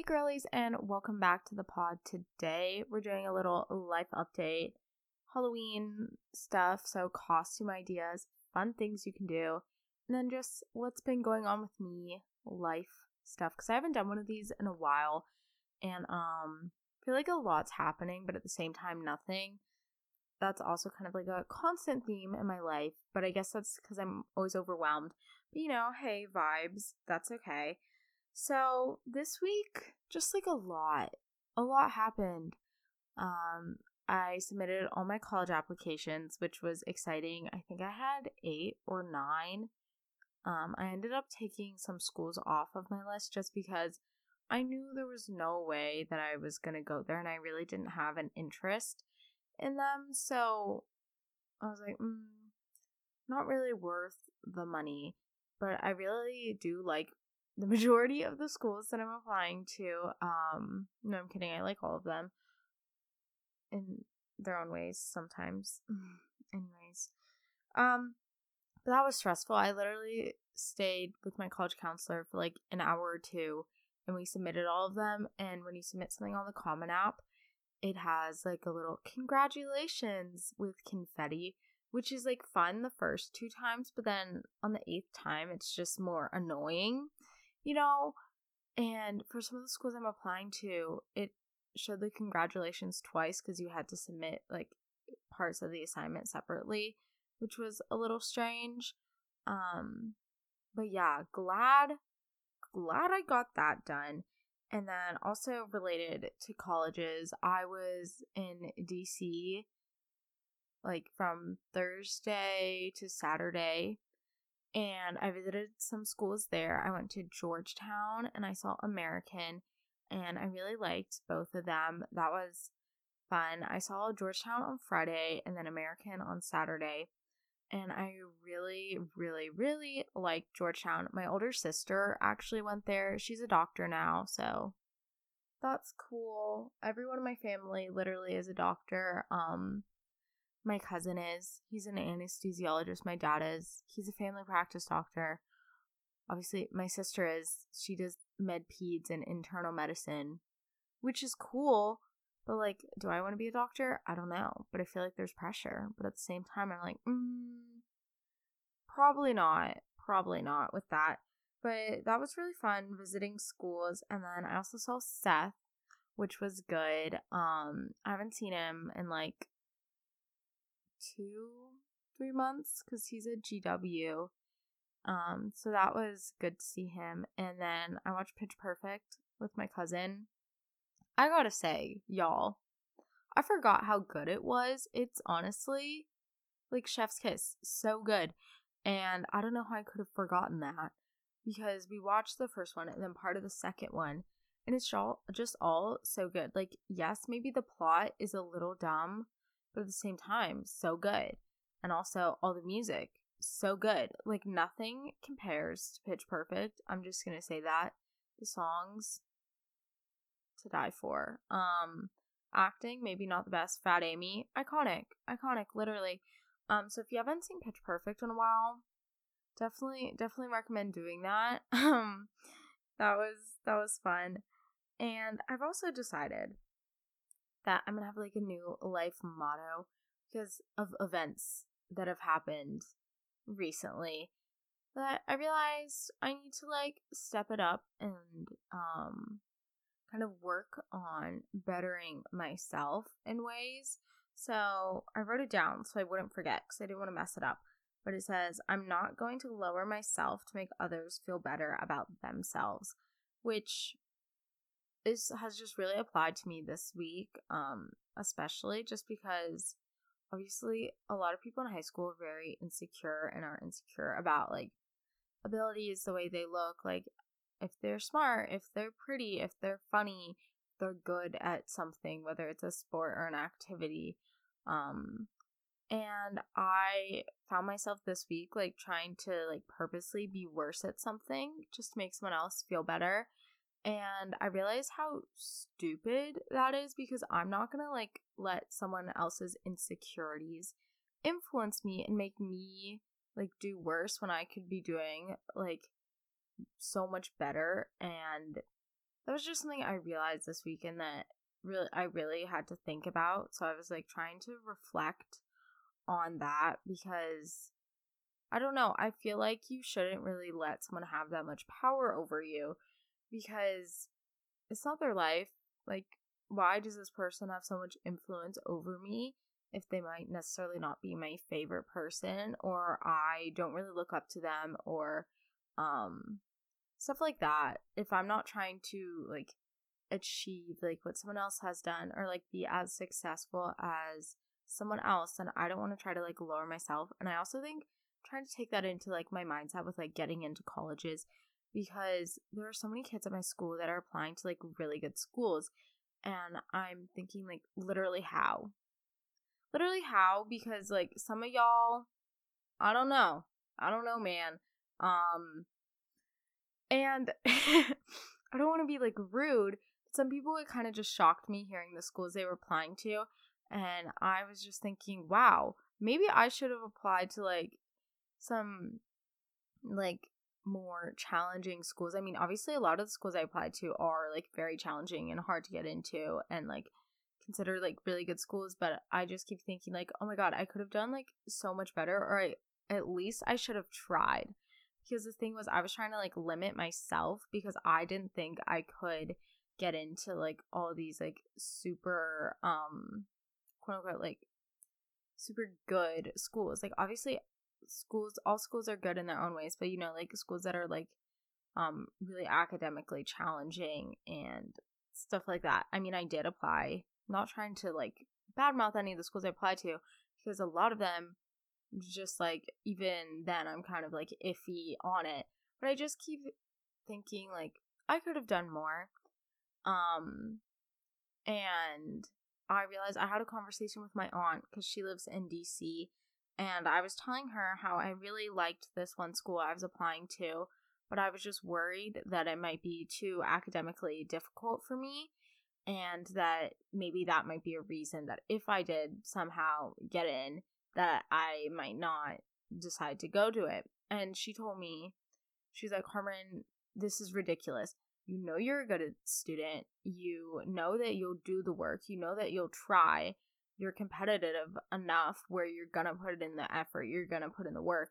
Hey girlies, and welcome back to the pod. Today we're doing a little life update, Halloween stuff, so costume ideas, fun things you can do, and then just what's been going on with me, life stuff. Because I haven't done one of these in a while, and um, I feel like a lot's happening, but at the same time, nothing. That's also kind of like a constant theme in my life, but I guess that's because I'm always overwhelmed. But you know, hey, vibes, that's okay. So this week, just like a lot, a lot happened. Um, I submitted all my college applications, which was exciting. I think I had eight or nine. Um, I ended up taking some schools off of my list just because I knew there was no way that I was going to go there and I really didn't have an interest in them. So I was like, mm, not really worth the money. But I really do like the majority of the schools that I'm applying to. Um, no, I'm kidding. I like all of them in their own ways sometimes. Anyways, um, but that was stressful. I literally stayed with my college counselor for like an hour or two, and we submitted all of them. And when you submit something on the Common App, it has like a little congratulations with confetti, which is like fun the first two times, but then on the eighth time, it's just more annoying you know, and for some of the schools I'm applying to, it showed the congratulations twice because you had to submit like parts of the assignment separately, which was a little strange. Um, but yeah, glad, glad I got that done. And then also related to colleges, I was in DC like from Thursday to Saturday and I visited some schools there. I went to Georgetown and I saw American, and I really liked both of them. That was fun. I saw Georgetown on Friday and then American on Saturday. And I really, really, really liked Georgetown. My older sister actually went there. She's a doctor now, so that's cool. Everyone in my family literally is a doctor. Um, my cousin is. He's an anesthesiologist. My dad is. He's a family practice doctor. Obviously, my sister is. She does med peds and internal medicine, which is cool. But like, do I want to be a doctor? I don't know. But I feel like there's pressure. But at the same time, I'm like, mm, probably not. Probably not with that. But that was really fun visiting schools. And then I also saw Seth, which was good. Um, I haven't seen him in like two, three months because he's a GW. Um, so that was good to see him. And then I watched Pitch Perfect with my cousin. I gotta say, y'all, I forgot how good it was. It's honestly like Chef's Kiss, so good. And I don't know how I could have forgotten that because we watched the first one and then part of the second one, and it's all just all so good. Like, yes, maybe the plot is a little dumb, but at the same time, so good. And also, all the music, so good. Like, nothing compares to Pitch Perfect. I'm just gonna say that. The songs, to die for. Um, acting, maybe not the best. Fat Amy, iconic, iconic, literally. Um, so if you haven't seen Pitch Perfect in a while, definitely, definitely recommend doing that. Um, that was that was fun, and I've also decided that I'm gonna have like a new life motto because of events that have happened recently that I realized I need to like step it up and um kind of work on bettering myself in ways. So I wrote it down so I wouldn't forget because I didn't want to mess it up. But it says, I'm not going to lower myself to make others feel better about themselves, which this has just really applied to me this week, um, especially just because obviously a lot of people in high school are very insecure and are insecure about like abilities, the way they look, like if they're smart, if they're pretty, if they're funny, they're good at something, whether it's a sport or an activity. Um, and I found myself this week like trying to like purposely be worse at something just to make someone else feel better and I realize how stupid that is because I'm not gonna like let someone else's insecurities influence me and make me like do worse when I could be doing like so much better. And that was just something I realized this weekend that really I really had to think about. So I was like trying to reflect on that because I don't know, I feel like you shouldn't really let someone have that much power over you because it's not their life. Like why does this person have so much influence over me if they might necessarily not be my favorite person or I don't really look up to them or um stuff like that. If I'm not trying to like achieve like what someone else has done or like be as successful as someone else then I don't want to try to like lower myself. And I also think trying to take that into like my mindset with like getting into colleges because there are so many kids at my school that are applying to like really good schools and I'm thinking like literally how? Literally how because like some of y'all I don't know. I don't know, man. Um and I don't want to be like rude. But some people it kind of just shocked me hearing the schools they were applying to and I was just thinking, wow, maybe I should have applied to like some like more challenging schools. I mean, obviously, a lot of the schools I applied to are like very challenging and hard to get into and like consider like really good schools. But I just keep thinking, like, oh my God, I could have done like so much better, or I, at least I should have tried. Because the thing was, I was trying to like limit myself because I didn't think I could get into like all these like super, um, quote unquote, like super good schools. Like, obviously, schools all schools are good in their own ways but you know like schools that are like um really academically challenging and stuff like that. I mean i did apply not trying to like badmouth any of the schools i applied to because a lot of them just like even then i'm kind of like iffy on it but i just keep thinking like i could have done more um and i realized i had a conversation with my aunt because she lives in dc and I was telling her how I really liked this one school I was applying to, but I was just worried that it might be too academically difficult for me and that maybe that might be a reason that if I did somehow get in that I might not decide to go to it. And she told me she's like, "Carmen, this is ridiculous. You know you're a good student. You know that you'll do the work. You know that you'll try you're competitive enough where you're gonna put in the effort, you're gonna put in the work.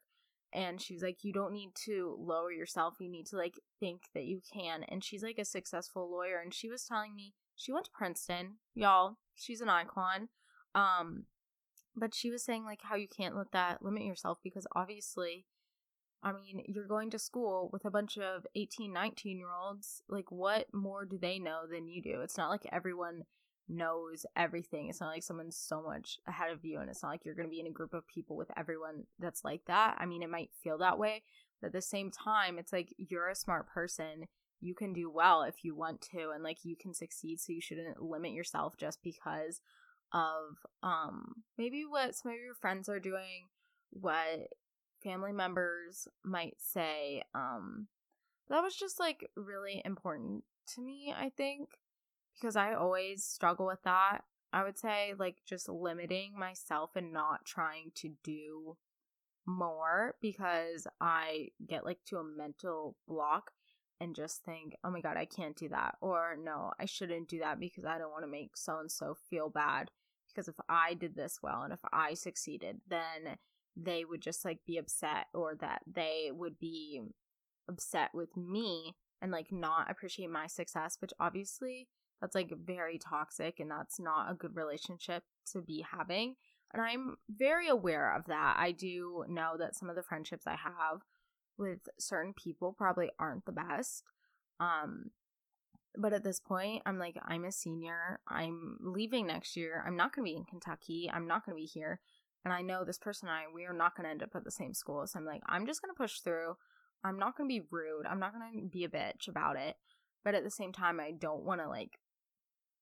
And she's like, you don't need to lower yourself. You need to like think that you can. And she's like a successful lawyer. And she was telling me she went to Princeton, y'all. She's an icon. Um, but she was saying like how you can't let that limit yourself because obviously I mean, you're going to school with a bunch of 18, 19 year olds. Like, what more do they know than you do? It's not like everyone knows everything. It's not like someone's so much ahead of you, and it's not like you're going to be in a group of people with everyone that's like that. I mean, it might feel that way, but at the same time, it's like you're a smart person. You can do well if you want to, and like you can succeed, so you shouldn't limit yourself just because of um maybe what some of your friends are doing, what family members might say. Um that was just like really important to me, I think because I always struggle with that. I would say, like, just limiting myself and not trying to do more because I get like to a mental block and just think, oh my God, I can't do that. Or no, I shouldn't do that because I don't want to make so and so feel bad. Because if I did this well and if I succeeded, then they would just like be upset or that they would be upset with me and like not appreciate my success, which obviously that's like very toxic and that's not a good relationship to be having. And I'm very aware of that. I do know that some of the friendships I have with certain people probably aren't the best. Um but at this point, I'm like I'm a senior. I'm leaving next year. I'm not going to be in Kentucky. I'm not going to be here. And I know this person and I we are not going to end up at the same school. So I'm like I'm just going to push through. I'm not going to be rude. I'm not going to be a bitch about it. But at the same time, I don't want to like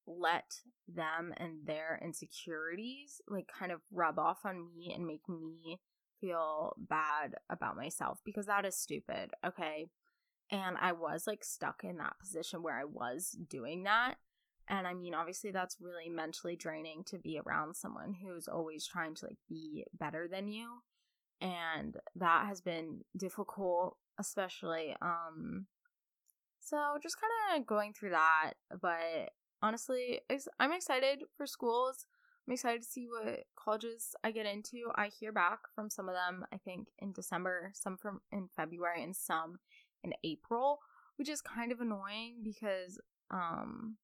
let them and their insecurities like kind of rub off on me and make me feel bad about myself because that is stupid, okay? And I was like stuck in that position where I was doing that. And I mean, obviously, that's really mentally draining to be around someone who's always trying to like be better than you. And that has been difficult, especially um So just kind of going through that, but honestly, I'm excited for schools. I'm excited to see what colleges I get into. I hear back from some of them, I think, in December, some from in February, and some in April, which is kind of annoying because um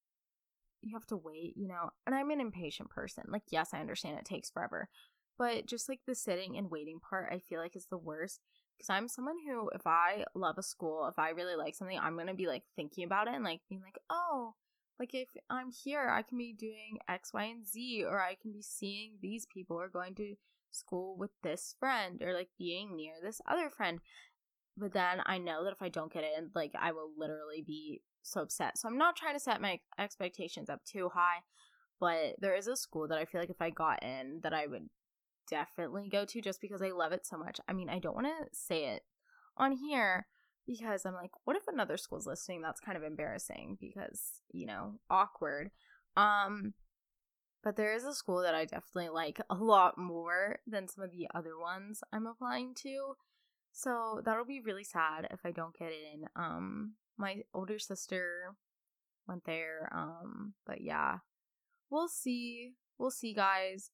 you have to wait, you know. And I'm an impatient person. Like, yes, I understand it takes forever. But just like the sitting and waiting part, I feel like is the worst. Because I'm someone who, if I love a school, if I really like something, I'm to be like thinking about it and like being like, oh, like if I'm here, I can be doing X, Y, and Z, or I can be seeing these people or going to school with this friend or like being near this other friend. But then I know that if I don't get in, like I will literally be so upset. So I'm not trying to set my expectations up too high, but there is a school that I feel like if I got in that I would definitely go to just because I love it so much. I mean, I don't want to say it on here because I'm like, what if another school's listening? That's kind of embarrassing because, you know, awkward. Um but there is a school that I definitely like a lot more than some of the other ones I'm applying to. So that'll be really sad if I don't get in. Um my older sister went there. Um but yeah. We'll see. We'll see guys.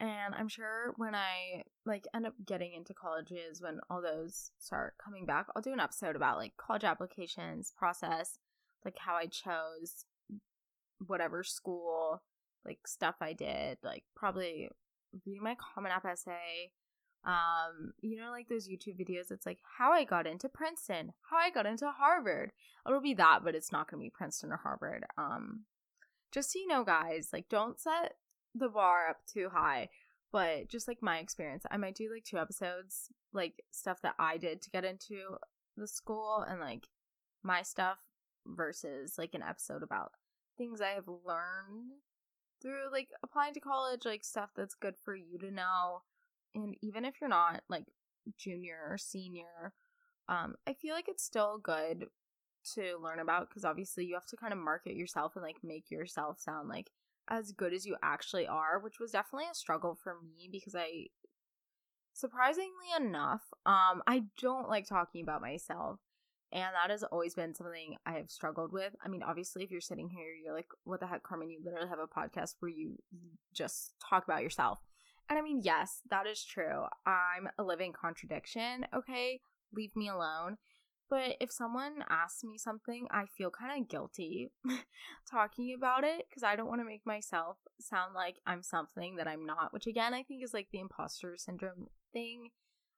And I'm sure when I like end up getting into colleges, when all those start coming back, I'll do an episode about like college applications process, like how I chose whatever school, like stuff I did, like probably reading my Common App essay. Um, you know, like those YouTube videos, it's like how I got into Princeton, how I got into Harvard. It'll be that, but it's not gonna be Princeton or Harvard. Um, just so you know, guys, like don't set the bar up too high, but just like my experience, I might do like two episodes, like stuff that I did to get into the school and like my stuff versus like an episode about things I have learned through like applying to college, like stuff that's good for you to know. And even if you're not like junior or senior, um, I feel like it's still good to learn about because obviously you have to kind of market yourself and like make yourself sound like as good as you actually are, which was definitely a struggle for me because I surprisingly enough, um I don't like talking about myself. And that has always been something I have struggled with. I mean, obviously, if you're sitting here, you're like, what the heck, Carmen? You literally have a podcast where you just talk about yourself. And I mean, yes, that is true. I'm a living contradiction, okay? Leave me alone. But if someone asks me something, I feel kind of guilty talking about it because I don't want to make myself sound like I'm something that I'm not, which again, I think is like the imposter syndrome thing,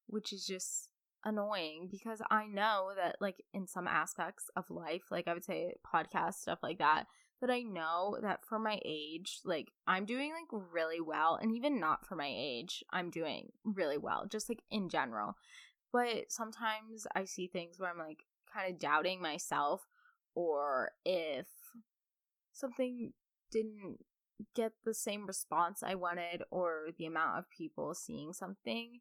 which is just annoying because I know that, like, in some aspects of life, like I would say podcast, stuff like that, that I know that for my age, like, I'm doing like really well. And even not for my age, I'm doing really well, just like in general. But sometimes I see things where I'm like kind of doubting myself, or if something didn't get the same response I wanted, or the amount of people seeing something,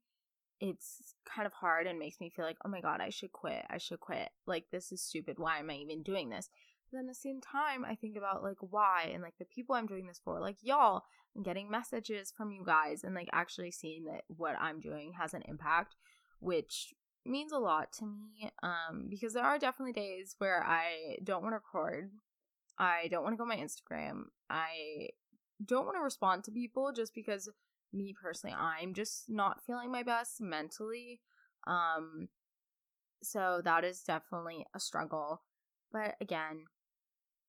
it's kind of hard and makes me feel like, oh my god, I should quit. I should quit. Like, this is stupid. Why am I even doing this? But then at the same time, I think about like why and like the people I'm doing this for, like y'all, and getting messages from you guys and like actually seeing that what I'm doing has an impact which means a lot to me um, because there are definitely days where I don't want to record. I don't want to go on my Instagram. I don't want to respond to people just because me personally, I'm just not feeling my best mentally. Um, so that is definitely a struggle. But again,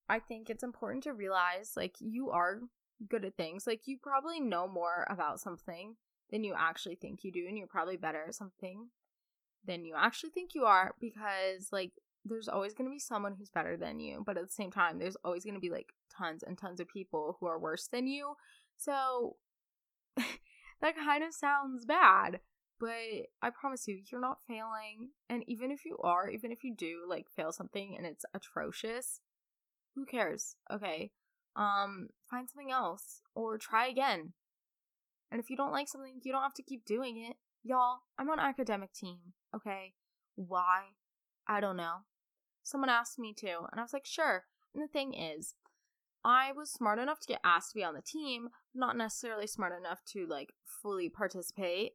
I think it's important to realize like you are good at things. Like you probably know more about something than you actually think you do, and you're probably better at something than you actually think you are because, like, there's always going to be someone who's better than you, but at the same time, there's always going to be like tons and tons of people who are worse than you. So that kind of sounds bad, but I promise you, you're not failing. And even if you are, even if you do like fail something and it's atrocious, who cares? Okay. Um, find something else or try again. And if you don't like something, you don't have to keep doing it. Y'all, I'm on academic team, okay? Why? I don't know. Someone asked me to, and I was like, sure. And the thing is, I was smart enough to get asked to be on the team, not necessarily smart enough to like fully participate.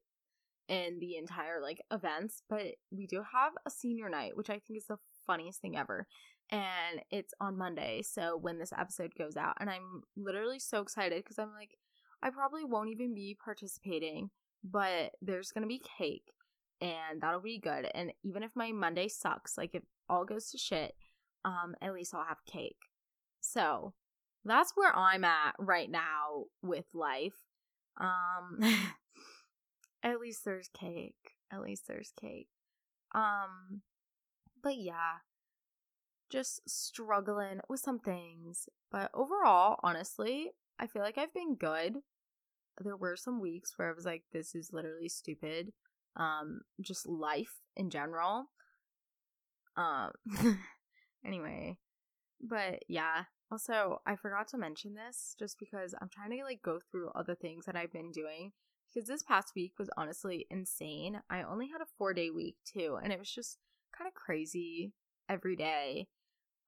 in the entire like events, but we do have a senior night, which I think is the funniest thing ever. And it's on Monday, so when this episode goes out, and I'm literally so excited because I'm like, I probably won't even be participating, but there's gonna be cake, and that'll be good. And even if my Monday sucks, like if all goes to shit, um, at least I'll have cake. So that's where I'm at right now with life. Um, at least there's cake. At least there's cake. Um, but yeah, just struggling with some things. But overall, honestly, I feel like I've been good. There were some weeks where I was like, this is literally stupid. Um, just life in general. Um, anyway, but yeah. Also, I forgot to mention this just because I'm trying to like go through all the things that I've been doing because this past week was honestly insane. I only had a 4-day week too, and it was just kind of crazy every day.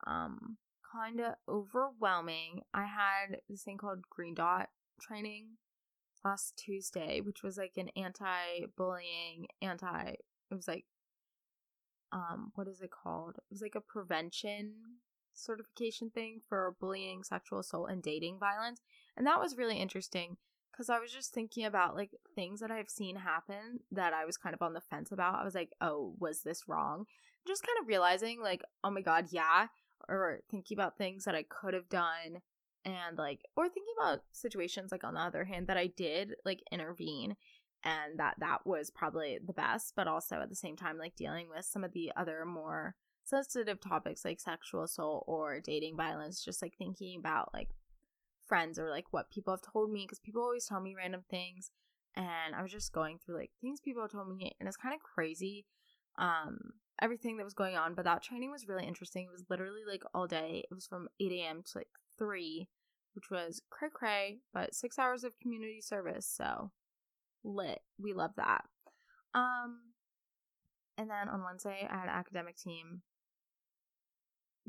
Um kind of overwhelming. I had this thing called Green Dot training last Tuesday, which was like an anti-bullying, anti it was like um what is it called? It was like a prevention certification thing for bullying, sexual assault, and dating violence. And that was really interesting because I was just thinking about like things that I've seen happen that I was kind of on the fence about. I was like, oh, was this wrong? Just kind of realizing, like, oh my God, yeah. Or thinking about things that I could have done and like, or thinking about situations like on the other hand that I did like intervene and that that was probably the best, but also at the same time, like dealing with some of the other more sensitive topics like sexual assault or dating violence, just like thinking about like friends or like what people have told me because people always tell me random things and I was just going through like things people have told me and it's kind of crazy um everything that was going on but that training was really interesting it was literally like all day it was from 8 a.m to like 3 which was cray cray but six hours of community service so lit we love that um and then on wednesday i had academic team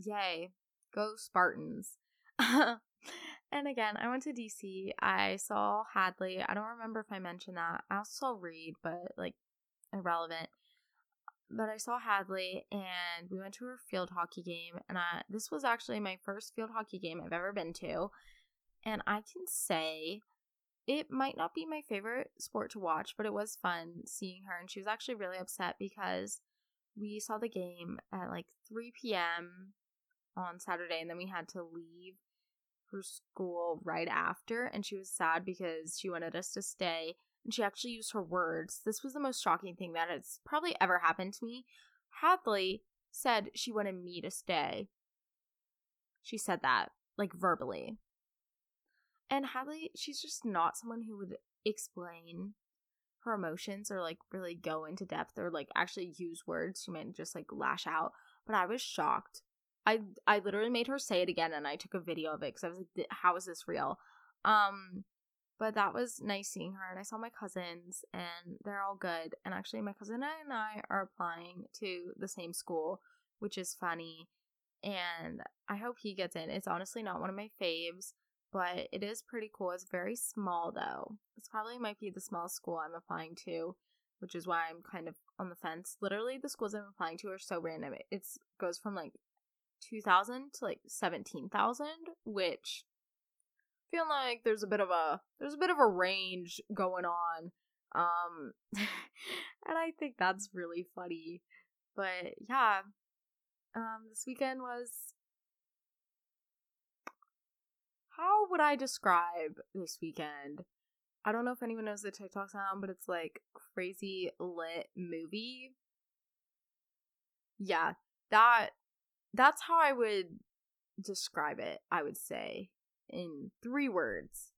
Yay. Go Spartans. and again, I went to DC. I saw Hadley. I don't remember if I mentioned that. I also saw Reed, but like irrelevant. But I saw Hadley and we went to her field hockey game. And I, this was actually my first field hockey game I've ever been to. And I can say it might not be my favorite sport to watch, but it was fun seeing her. And she was actually really upset because we saw the game at like 3 p.m on Saturday and then we had to leave her school right after and she was sad because she wanted us to stay and she actually used her words. This was the most shocking thing that has probably ever happened to me. Hadley said she wanted me to stay. She said that, like verbally. And Hadley, she's just not someone who would explain her emotions or like really go into depth or like actually use words. She might just like lash out. But I was shocked I I literally made her say it again, and I took a video of it because I was like, "How is this real?" Um, but that was nice seeing her, and I saw my cousins, and they're all good. And actually, my cousin and I are applying to the same school, which is funny, and I hope he gets in. It's honestly not one of my faves, but it is pretty cool. It's very small though. It's probably might be the smallest school I'm applying to, which is why I'm kind of on the fence. Literally, the schools I'm applying to are so random. It goes from like 2000 to like 17,000, which feel like there's a bit of a there's a bit of a range going on. Um and I think that's really funny. But yeah, um this weekend was how would I describe this weekend? I don't know if anyone knows the TikTok sound, but it's like crazy lit movie. Yeah, that that's how I would describe it, I would say, in three words.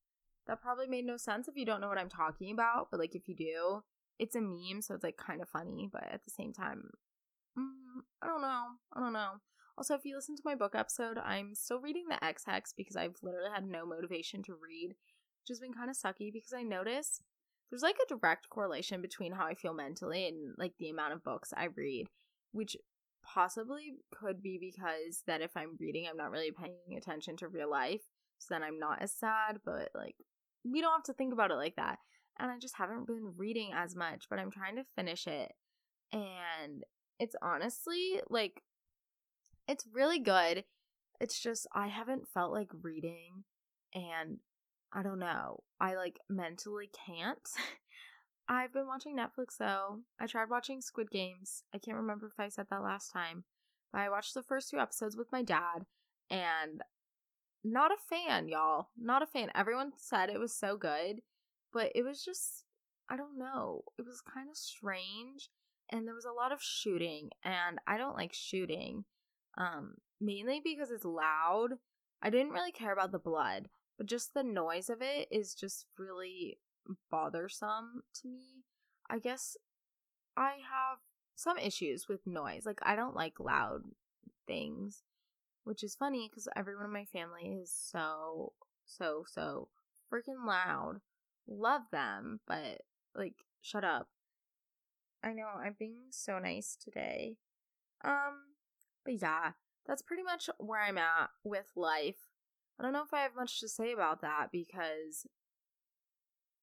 That probably made no sense if you don't know what I'm talking about, but like if you do, it's a meme, so it's like kind of funny, but at the same time, mm, I don't know. I don't know. Also, if you listen to my book episode, I'm still reading The Ex Hex because I've literally had no motivation to read, which has been kind of sucky because I notice there's like a direct correlation between how I feel mentally and like the amount of books I read, which possibly could be because that if I'm reading, I'm not really paying attention to real life. So then I'm not as sad, but like, we don't have to think about it like that. and I just haven't been reading as much, but I'm trying to finish it. And it's honestly like it's really good. It's just I haven't felt like reading and I don't know. I like mentally can't. I've been watching Netflix though. I tried watching Squid Games. I can't remember if I said that last time, but I watched the first two episodes with my dad and not a fan, y'all. Not a fan. Everyone said it was so good, but it was just I don't know. It was kind of strange and there was a lot of shooting and I don't like shooting. Um mainly because it's loud. I didn't really care about the blood, but just the noise of it is just really bothersome to me. I guess I have some issues with noise. Like I don't like loud things, which is funny because everyone in my family is so so so freaking loud. Love them, but like shut up. I know I'm being so nice today. Um, but yeah, that's pretty much where I'm at with life. I don't know if I have much to say about that because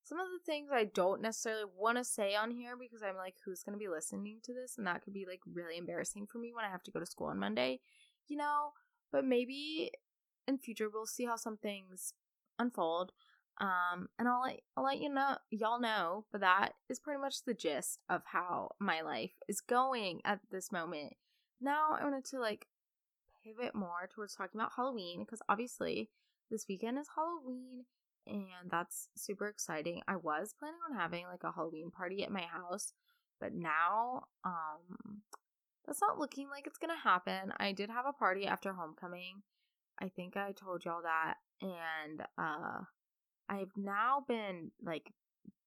some of the things I don't necessarily want to say on here because I'm like, who's going to be listening to this? And that could be like really embarrassing for me when I have to go to school on Monday, you know? But maybe in future we'll see how some things unfold. Um, and I'll let I'll let you know y'all know, but that is pretty much the gist of how my life is going at this moment. Now I wanted to like pivot more towards talking about Halloween because obviously this weekend is Halloween and that's super exciting. I was planning on having like a Halloween party at my house, but now um that's not looking like it's going to happen. I did have a party after homecoming. I think I told y'all that and uh I've now been like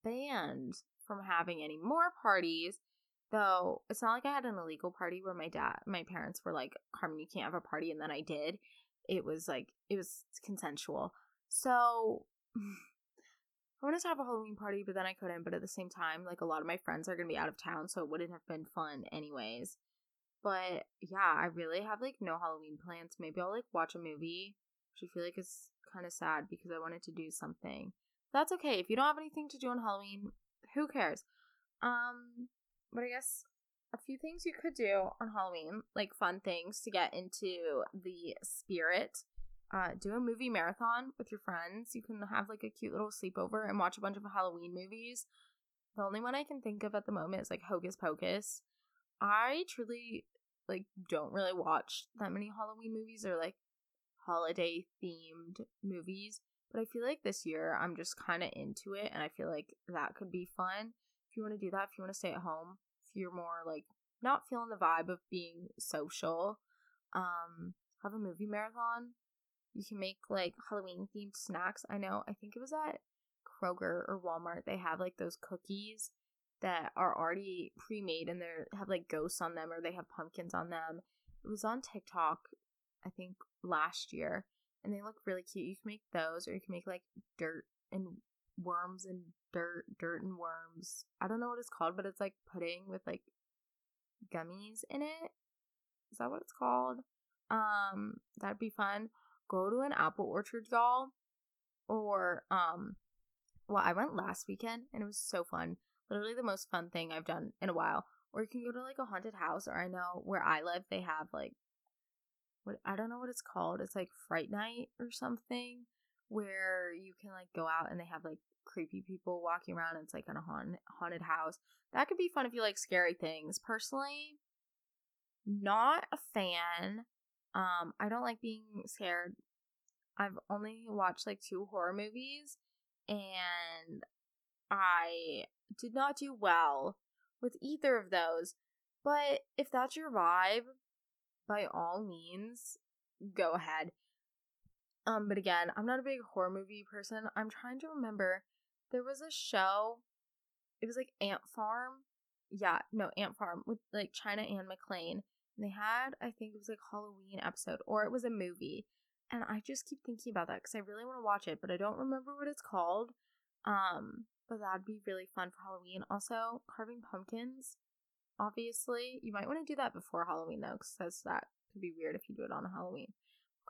banned from having any more parties. Though it's not like I had an illegal party where my dad, my parents were like, Carmen, you can't have a party. And then I did. It was like, it was consensual. So I wanted to have a Halloween party, but then I couldn't. But at the same time, like a lot of my friends are to be out of town. So it wouldn't have been fun anyways. But yeah, I really have like no Halloween plans. Maybe I'll like watch a movie, which I feel like is kind of sad because I wanted to do something. That's okay. If you don't have anything to do on Halloween, who cares? Um, but I guess a few things you could do on Halloween, like fun things to get into the spirit. Uh, do a movie marathon with your friends. You can have like a cute little sleepover and watch a bunch of Halloween movies. The only one I can think of at the moment is like Hocus Pocus. I truly like don't really watch that many Halloween movies or like holiday themed movies. But I feel like this year I'm just kind of into it and I feel like that could be fun. If you want to do that, if you want to stay at home, if you're more like not feeling the vibe of being social, um, have a movie marathon. You can make like Halloween themed snacks. I know, I think it was at Kroger or Walmart. They have like those cookies that are already pre-made and they have like ghosts on them or they have pumpkins on them. It was on TikTok I think last year, and they look really cute. You can make those, or you can make like dirt and worms and dirt, dirt and worms. I don't know what it's called, but it's like pudding with like gummies in it. Is that what it's called? Um, that'd be fun. Go to an apple orchard, y'all. Or um, well, I went last weekend and it was so fun. Literally the most fun thing I've done in a while. Or you can go to like a haunted house, or I know where I live, they have like what I don't know what it's called. It's like Fright Night or something where you can like go out and they have like creepy people walking around. it's like in a haunted haunted house. That could be fun if you like scary things. Personally, not a fan. Um, I don't like being scared. I've only watched like two horror movies and I did not do well with either of those. But if that's your vibe, by all means, go ahead. Um, but again, I'm not a big horror movie person. I'm trying to remember. There was a show. It was like Ant Farm. Yeah, no, Ant Farm with like China Anne McClain. And they had, I think it was like Halloween episode, or it was a movie. And I just keep thinking about that because I really want to watch it, but I don't remember what it's called. Um, but that'd be really fun for Halloween. Also, carving pumpkins obviously. You might want to do that before Halloween though, because that could be weird if you do it on Halloween.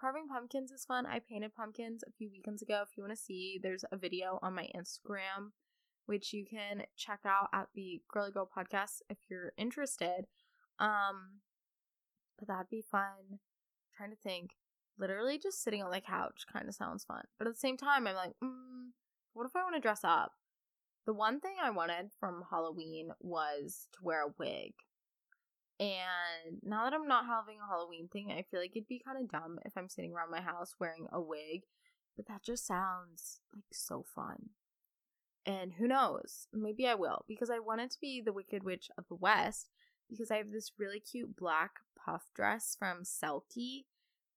Carving pumpkins is fun. I painted pumpkins a few weekends ago. If you want to see, there's a video on my Instagram which you can check out at the Girly Girl podcast if you're interested. Um, but that'd be fun. I'm trying to think. Literally just sitting on the couch kind of sounds fun. But at the same time, I'm like, mm, what if I want to dress up? The one thing I wanted from Halloween was to wear a wig. And now that I'm not having a Halloween thing, I feel like it'd be kind of dumb if I'm sitting around my house wearing a wig. But that just sounds like so fun. And who knows? Maybe I will because I wanted to be the Wicked Witch of the West because I have this really cute black puff dress from Selkie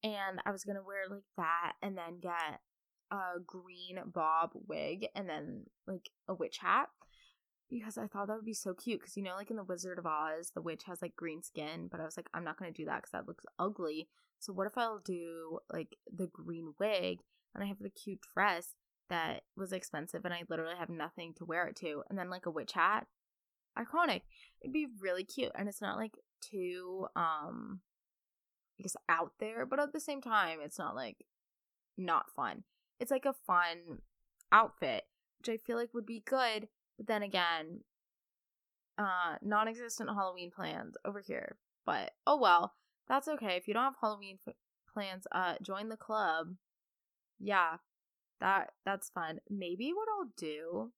and I was going to wear like that and then get a green bob wig and then like a witch hat because I thought that would be so cute. Because you know, like in the Wizard of Oz, the witch has like green skin, but I was like, I'm not gonna do that because that looks ugly. So what if I'll do like the green wig and I have the cute dress that was expensive and I literally have nothing to wear it to, and then like a witch hat, iconic. It'd be really cute, and it's not like too um, I guess out there, but at the same time, it's not like not fun. It's like a fun outfit, which I feel like would be good. But then again, uh, non existent Halloween plans over here. But oh well, that's okay. If you don't have Halloween f- plans, uh, join the club. Yeah, that that's fun. Maybe what I'll do,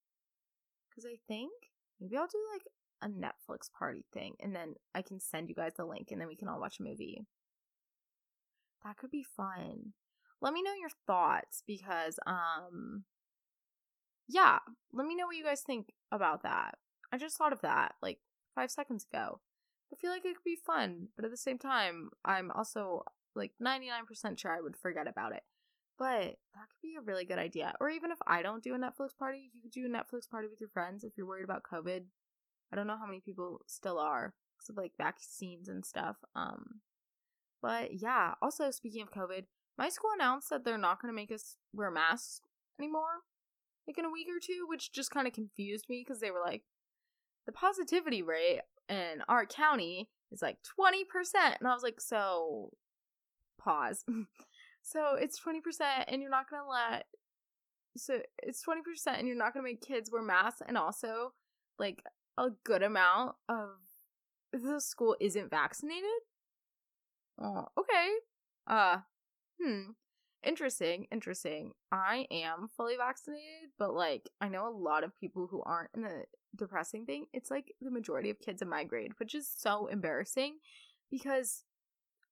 because I think maybe I'll do like a Netflix party thing, and then I can send you guys the link, and then we can all watch a movie. That could be fun let me know your thoughts because um yeah, let me know what you guys think about that. I just thought of that like 5 seconds ago. I feel like it could be fun, but at the same time, I'm also like 99% sure I would forget about it. But that could be a really good idea. Or even if I don't do a Netflix party, you could do a Netflix party with your friends if you're worried about COVID. I don't know how many people still are because of like vaccines and stuff. Um, but yeah. Also, speaking of COVID, my school announced that they're not going to make us wear masks anymore, like in a week or two, which just kind of confused me because they were like, the positivity rate in our county is like 20%. And I was like, so pause. so it's 20% and you're not going to let, so it's 20% and you're not going to make kids wear masks. And also, like, a good amount of the school isn't vaccinated. Oh, okay. Uh, hmm, interesting, interesting. I am fully vaccinated, but like I know a lot of people who aren't in the depressing thing. It's like the majority of kids in my grade, which is so embarrassing because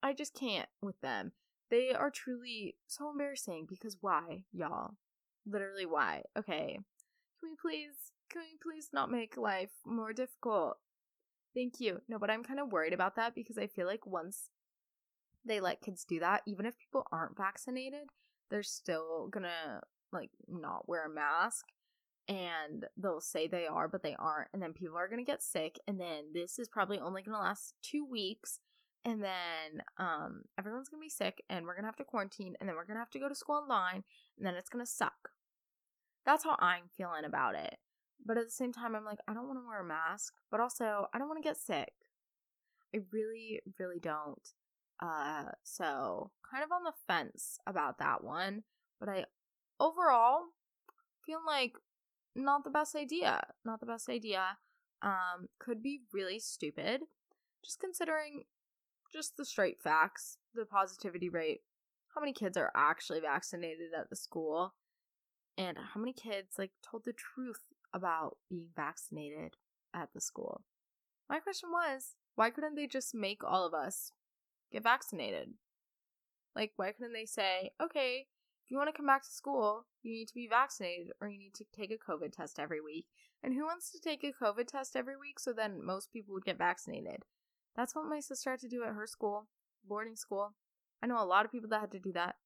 I just can't with them. They are truly so embarrassing because why, y'all? Literally why? Okay. Can we please can we please not make life more difficult? Thank you. No, but I'm kind of worried about that because I feel like once they let kids do that, even if people aren't vaccinated, they're still gonna like not wear a mask and they'll say they are, but they aren't. And then people are gonna get sick. And then this is probably only gonna last two weeks. And then um, everyone's gonna be sick, and we're gonna have to quarantine, and then we're gonna have to go to school online, and then it's gonna suck. That's how I'm feeling about it. But at the same time, I'm like, I don't want to wear a mask, but also I don't want to get sick. I really, really don't. Uh, so kind of on the fence about that one, but I overall feel like not the best idea. Not the best idea. Um, could be really stupid. Just considering just the straight facts, the positivity rate, how many kids are actually vaccinated at the school, and how many kids like told the truth about being vaccinated at the school. My question was, why couldn't they just make all of us get vaccinated. Like, why couldn't they say, okay, if you want to come back to school, you need to be vaccinated or you need to take a COVID test every week? And who wants to take a COVID test every week so then most people would get vaccinated? That's what my sister had to do at her school, boarding school. I know a lot of people that had to do that.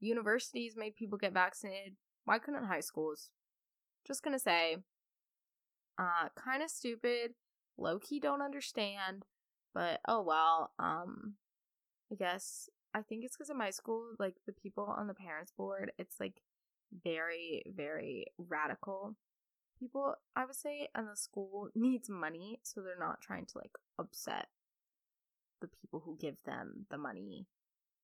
Universities made people get vaccinated. Why couldn't high schools? Just gonna say, uh, kind of stupid. Low key don't understand, but oh well. Um, I guess I think it's because of my school, like the people on the parents board, it's like very, very radical people, I would say, and the school needs money, so they're not trying to like upset the people who give them the money.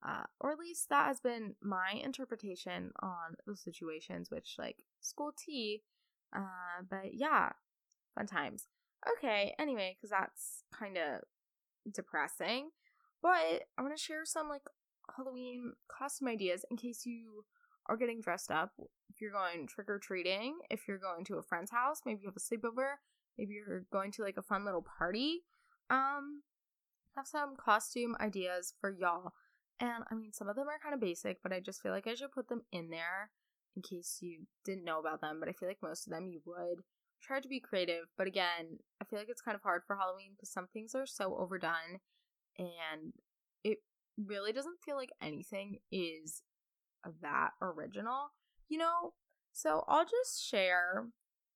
Uh, or at least that has been my interpretation on the situations, which like school tea, Uh, but yeah, fun times. Okay, anyway, because that's kind of depressing. But I want to share some like Halloween costume ideas in case you are getting dressed up. If you're going trick or treating, if you're going to a friend's house, maybe you have a sleepover, maybe you're going to like a fun little party. Um, have some costume ideas for y'all. And I mean, some of them are kind of basic, but I just feel like I should put them in there in case you didn't know about them. But I feel like most of them you would. Try to be creative, but again, I feel like it's kind of hard for Halloween because some things are so overdone and it really doesn't feel like anything is that original, you know? So I'll just share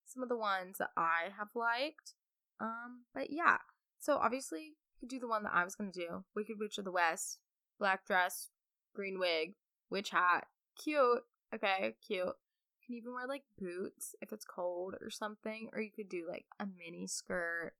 some of the ones that I have liked. Um, but yeah. So obviously you could do the one that I was gonna do. Wicked Witch of the West, black dress, green wig, witch hat. Cute. Okay, cute. You can even wear like boots if it's cold or something. Or you could do like a mini skirt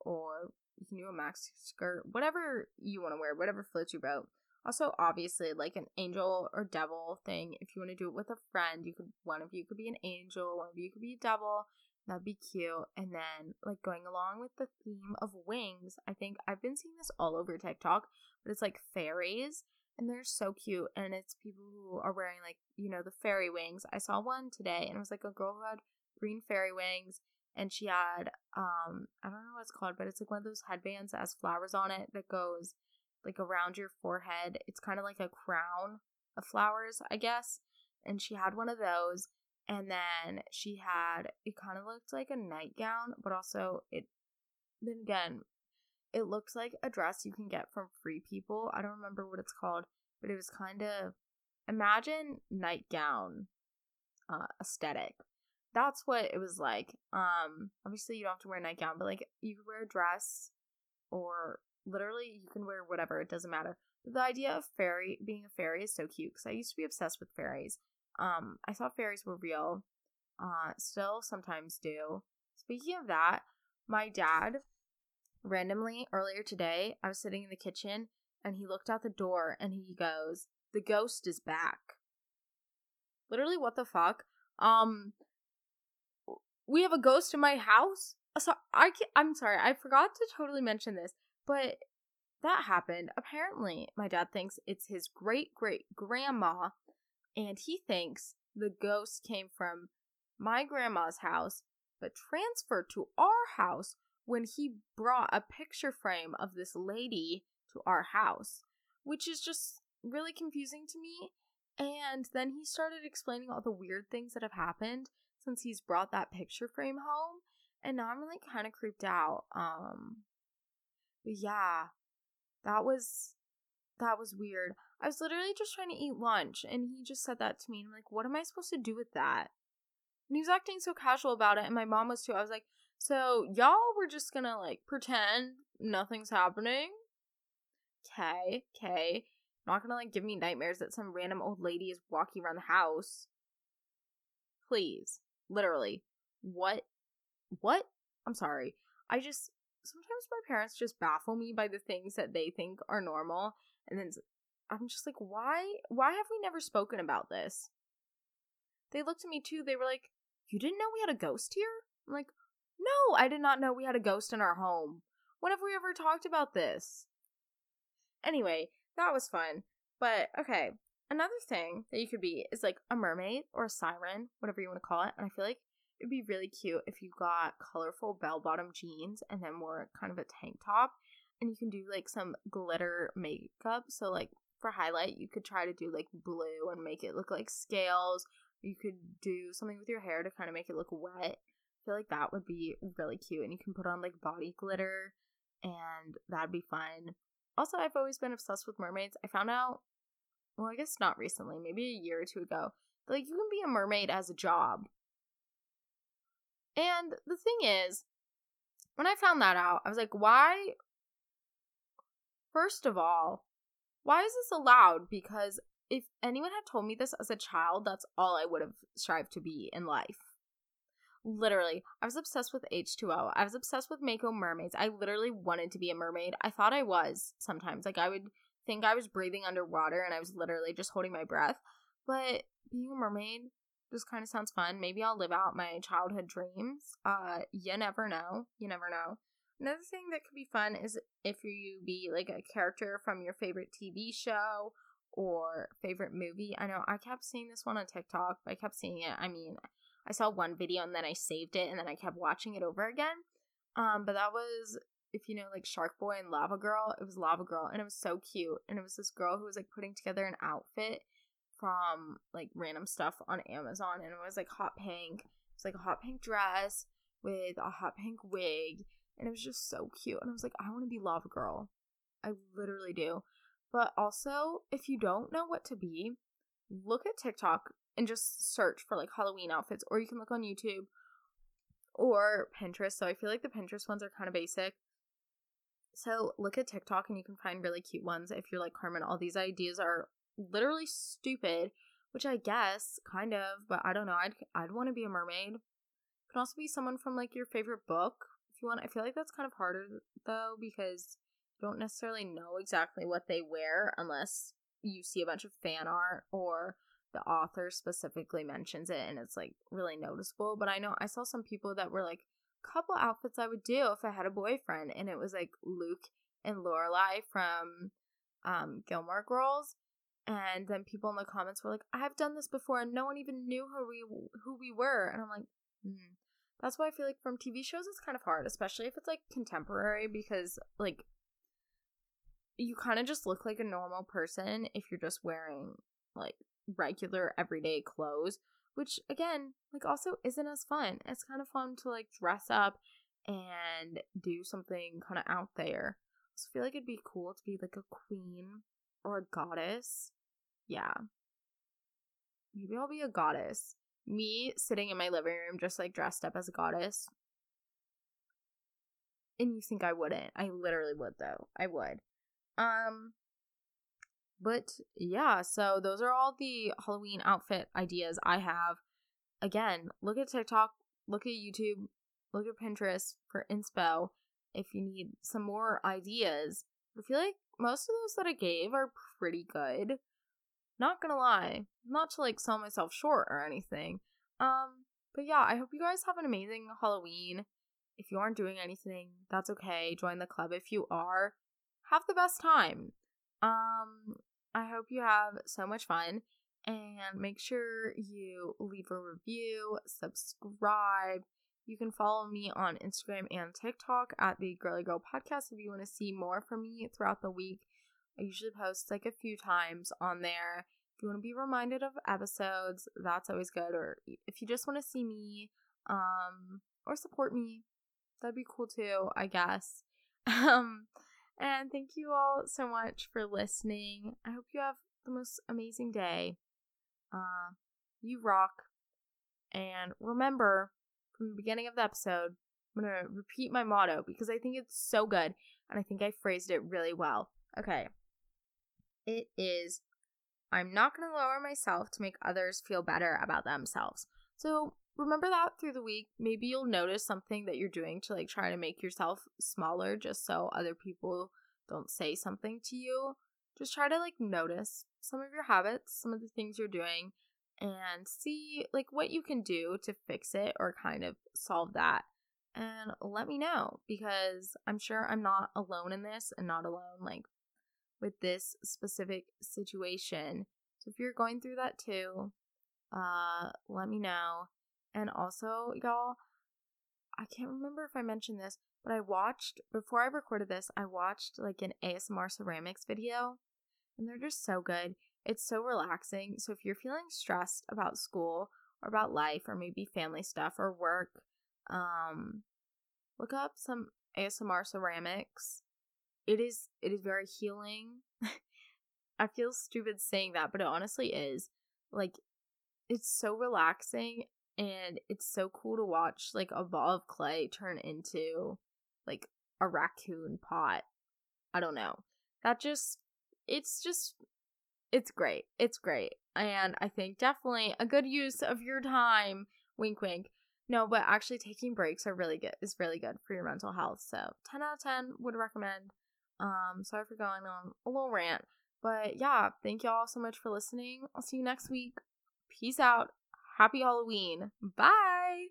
or you can do a maxi skirt, whatever you want to wear, whatever floats your boat. Also, obviously, like an angel or devil thing. If you want to do it with a friend, you could one of you could be an angel, one of you could be a devil. That'd be cute. And then, like going along with the theme of wings, I think I've been seeing this all over TikTok, but it's like fairies, and they're so cute. And it's people who are wearing like you know the fairy wings. I saw one today, and it was like a girl who had green fairy wings, and she had um I don't know what it's called, but it's like one of those headbands that has flowers on it that goes like around your forehead. It's kind of like a crown of flowers, I guess. And she had one of those. And then she had, it kind of looked like a nightgown, but also it, then again, it looks like a dress you can get from Free People. I don't remember what it's called, but it was kind of, imagine nightgown uh, aesthetic. That's what it was like. Um, obviously you don't have to wear a nightgown, but like you could wear a dress or literally you can wear whatever it doesn't matter. But the idea of fairy being a fairy is so cute because i used to be obsessed with fairies. Um i thought fairies were real uh still sometimes do. Speaking of that my dad randomly earlier today i was sitting in the kitchen and he looked out the door and he goes the ghost is back. Literally what the fuck? Um we have a ghost in my house so I can, I'm sorry, I forgot to totally mention this. But that happened. Apparently, my dad thinks it's his great great grandma, and he thinks the ghost came from my grandma's house, but transferred to our house when he brought a picture frame of this lady to our house, which is just really confusing to me. And then he started explaining all the weird things that have happened since he's brought that picture frame home. And now I'm like kind of creeped out. Um but yeah, that was that was weird. I was literally just trying to eat lunch and he just said that to me. And I'm like, what am I supposed to do with that? And he was acting so casual about it, and my mom was too. I was like, so y'all were just gonna like pretend nothing's happening? Okay, okay. Not gonna like give me nightmares that some random old lady is walking around the house. Please. Literally. What? What? I'm sorry. I just sometimes my parents just baffle me by the things that they think are normal and then i'm just like why why have we never spoken about this they looked at me too they were like you didn't know we had a ghost here i'm like no i did not know we had a ghost in our home when have we ever talked about this anyway that was fun but okay another thing that you could be is like a mermaid or a siren whatever you want to call it and i feel like it'd be really cute if you got colorful bell bottom jeans and then wore kind of a tank top. And you can do like some glitter makeup. So, like for highlight, you could try to do like blue and make it look like scales. You could do something with your hair to kind of make it look wet. I feel like that would be really cute. And you can put on like body glitter, and that'd be fun. Also, I've always been obsessed with mermaids. I found out, well, I guess not recently, maybe a year or two ago, like you can be a mermaid as a job. And the thing is, when I found that out, I was like, why? First of all, why is this allowed? Because if anyone had told me this as a child, that's all I would have strived to be in life. Literally, I was obsessed with H2O. I was obsessed with Mako mermaids. I literally wanted to be a mermaid. I thought I was sometimes. Like, I would think I was breathing underwater and I was literally just holding my breath. But being a mermaid Just kind of sounds fun. Maybe I'll live out my childhood dreams. Uh, you never know. You never know. Another thing that could be fun is if you be like a character from your favorite TV show or favorite movie. I know I kept seeing this one on TikTok, but I kept seeing it. I mean, I saw one video and then I saved it and then I kept watching it over again. Um, but that was if you know like Shark Boy and Lava Girl, it was Lava Girl and it was so cute. And it was this girl who was like putting together an outfit from like random stuff on Amazon and it was like hot pink. It was like a hot pink dress with a hot pink wig and it was just so cute. And I was like, I want to be Lava Girl. I literally do. But also, if you don't know what to be, look at TikTok and just search for like Halloween outfits, or you can look on YouTube or Pinterest. So I feel like the Pinterest ones are kind of basic. So look at TikTok and you can find really cute ones. If you're like Carmen, all these ideas are literally stupid, which I guess kind of, but I don't know. I'd I'd want to be a mermaid. Could also be someone from like your favorite book if you want. I feel like that's kind of harder though because you don't necessarily know exactly what they wear unless you see a bunch of fan art or the author specifically mentions it and it's like really noticeable. But I know I saw some people that were like, couple outfits I would do if I had a boyfriend, and it was like Luke and Lorelai from um, Gilmore Girls. And then people in the comments were like, "I've done this before, and no one even knew who we who we were." And I'm like, hmm. that's why I feel like from TV shows it's kind of hard, especially if it's like contemporary, because like you kind of just look like a normal person if you're just wearing like regular everyday clothes, which again, like also isn't as fun. It's kind of fun to like dress up and do something kind of out there. I feel like it'd be cool to be like a queen or a goddess. Yeah. Maybe I'll be a goddess. Me sitting in my living room just like dressed up as a goddess. And you think I wouldn't. I literally would though. I would. Um but yeah, so those are all the Halloween outfit ideas I have. Again, look at TikTok, look at YouTube, look at Pinterest for inspo if you need some more ideas. I feel like most of those that I gave are pretty good. Not gonna lie, not to like sell myself short or anything. Um, but yeah, I hope you guys have an amazing Halloween. If you aren't doing anything, that's okay. Join the club if you are. Have the best time. Um, I hope you have so much fun and make sure you leave a review, subscribe. You can follow me on Instagram and TikTok at the Girly Girl Podcast if you want to see more from me throughout the week. I usually post like a few times on there. If you want to be reminded of episodes, that's always good. Or if you just want to see me, um, or support me, that'd be cool too, I guess. Um, and thank you all so much for listening. I hope you have the most amazing day. Uh, you rock. And remember, from the beginning of the episode, I'm going to repeat my motto because I think it's so good and I think I phrased it really well. Okay. It is I'm not going to lower myself to make others feel better about themselves. So remember that through the week. Maybe you'll notice something that you're doing to like try to make yourself smaller just so other people don't say something to you. Just try to like notice some of your habits, some of the things you're doing and see like what you can do to fix it or kind of solve that. And let me know because I'm sure I'm not alone in this and not alone like with this specific situation. So if you're going through that too, uh let me know and also, y'all, I can't remember if I mentioned this, but I watched, before I recorded this, I watched like an ASMR ceramics video, and they're just so good. It's so relaxing. So if you're feeling stressed about school or about life or maybe family stuff or work, um, look up some ASMR ceramics. It is it is very healing. I feel stupid saying that, but it honestly is. Like it's so relaxing and it's so cool to watch like a ball of clay turn into like a raccoon pot. I don't know. That just it's just it's great. It's great. And I think definitely a good use of your time. Wink wink. No, but actually taking breaks are really good is really good for your mental health. So 10 out of 10 would recommend. Um sorry for going on a little rant. But yeah, thank y'all so much for listening. I'll see you next week. Peace out Happy Halloween. Bye.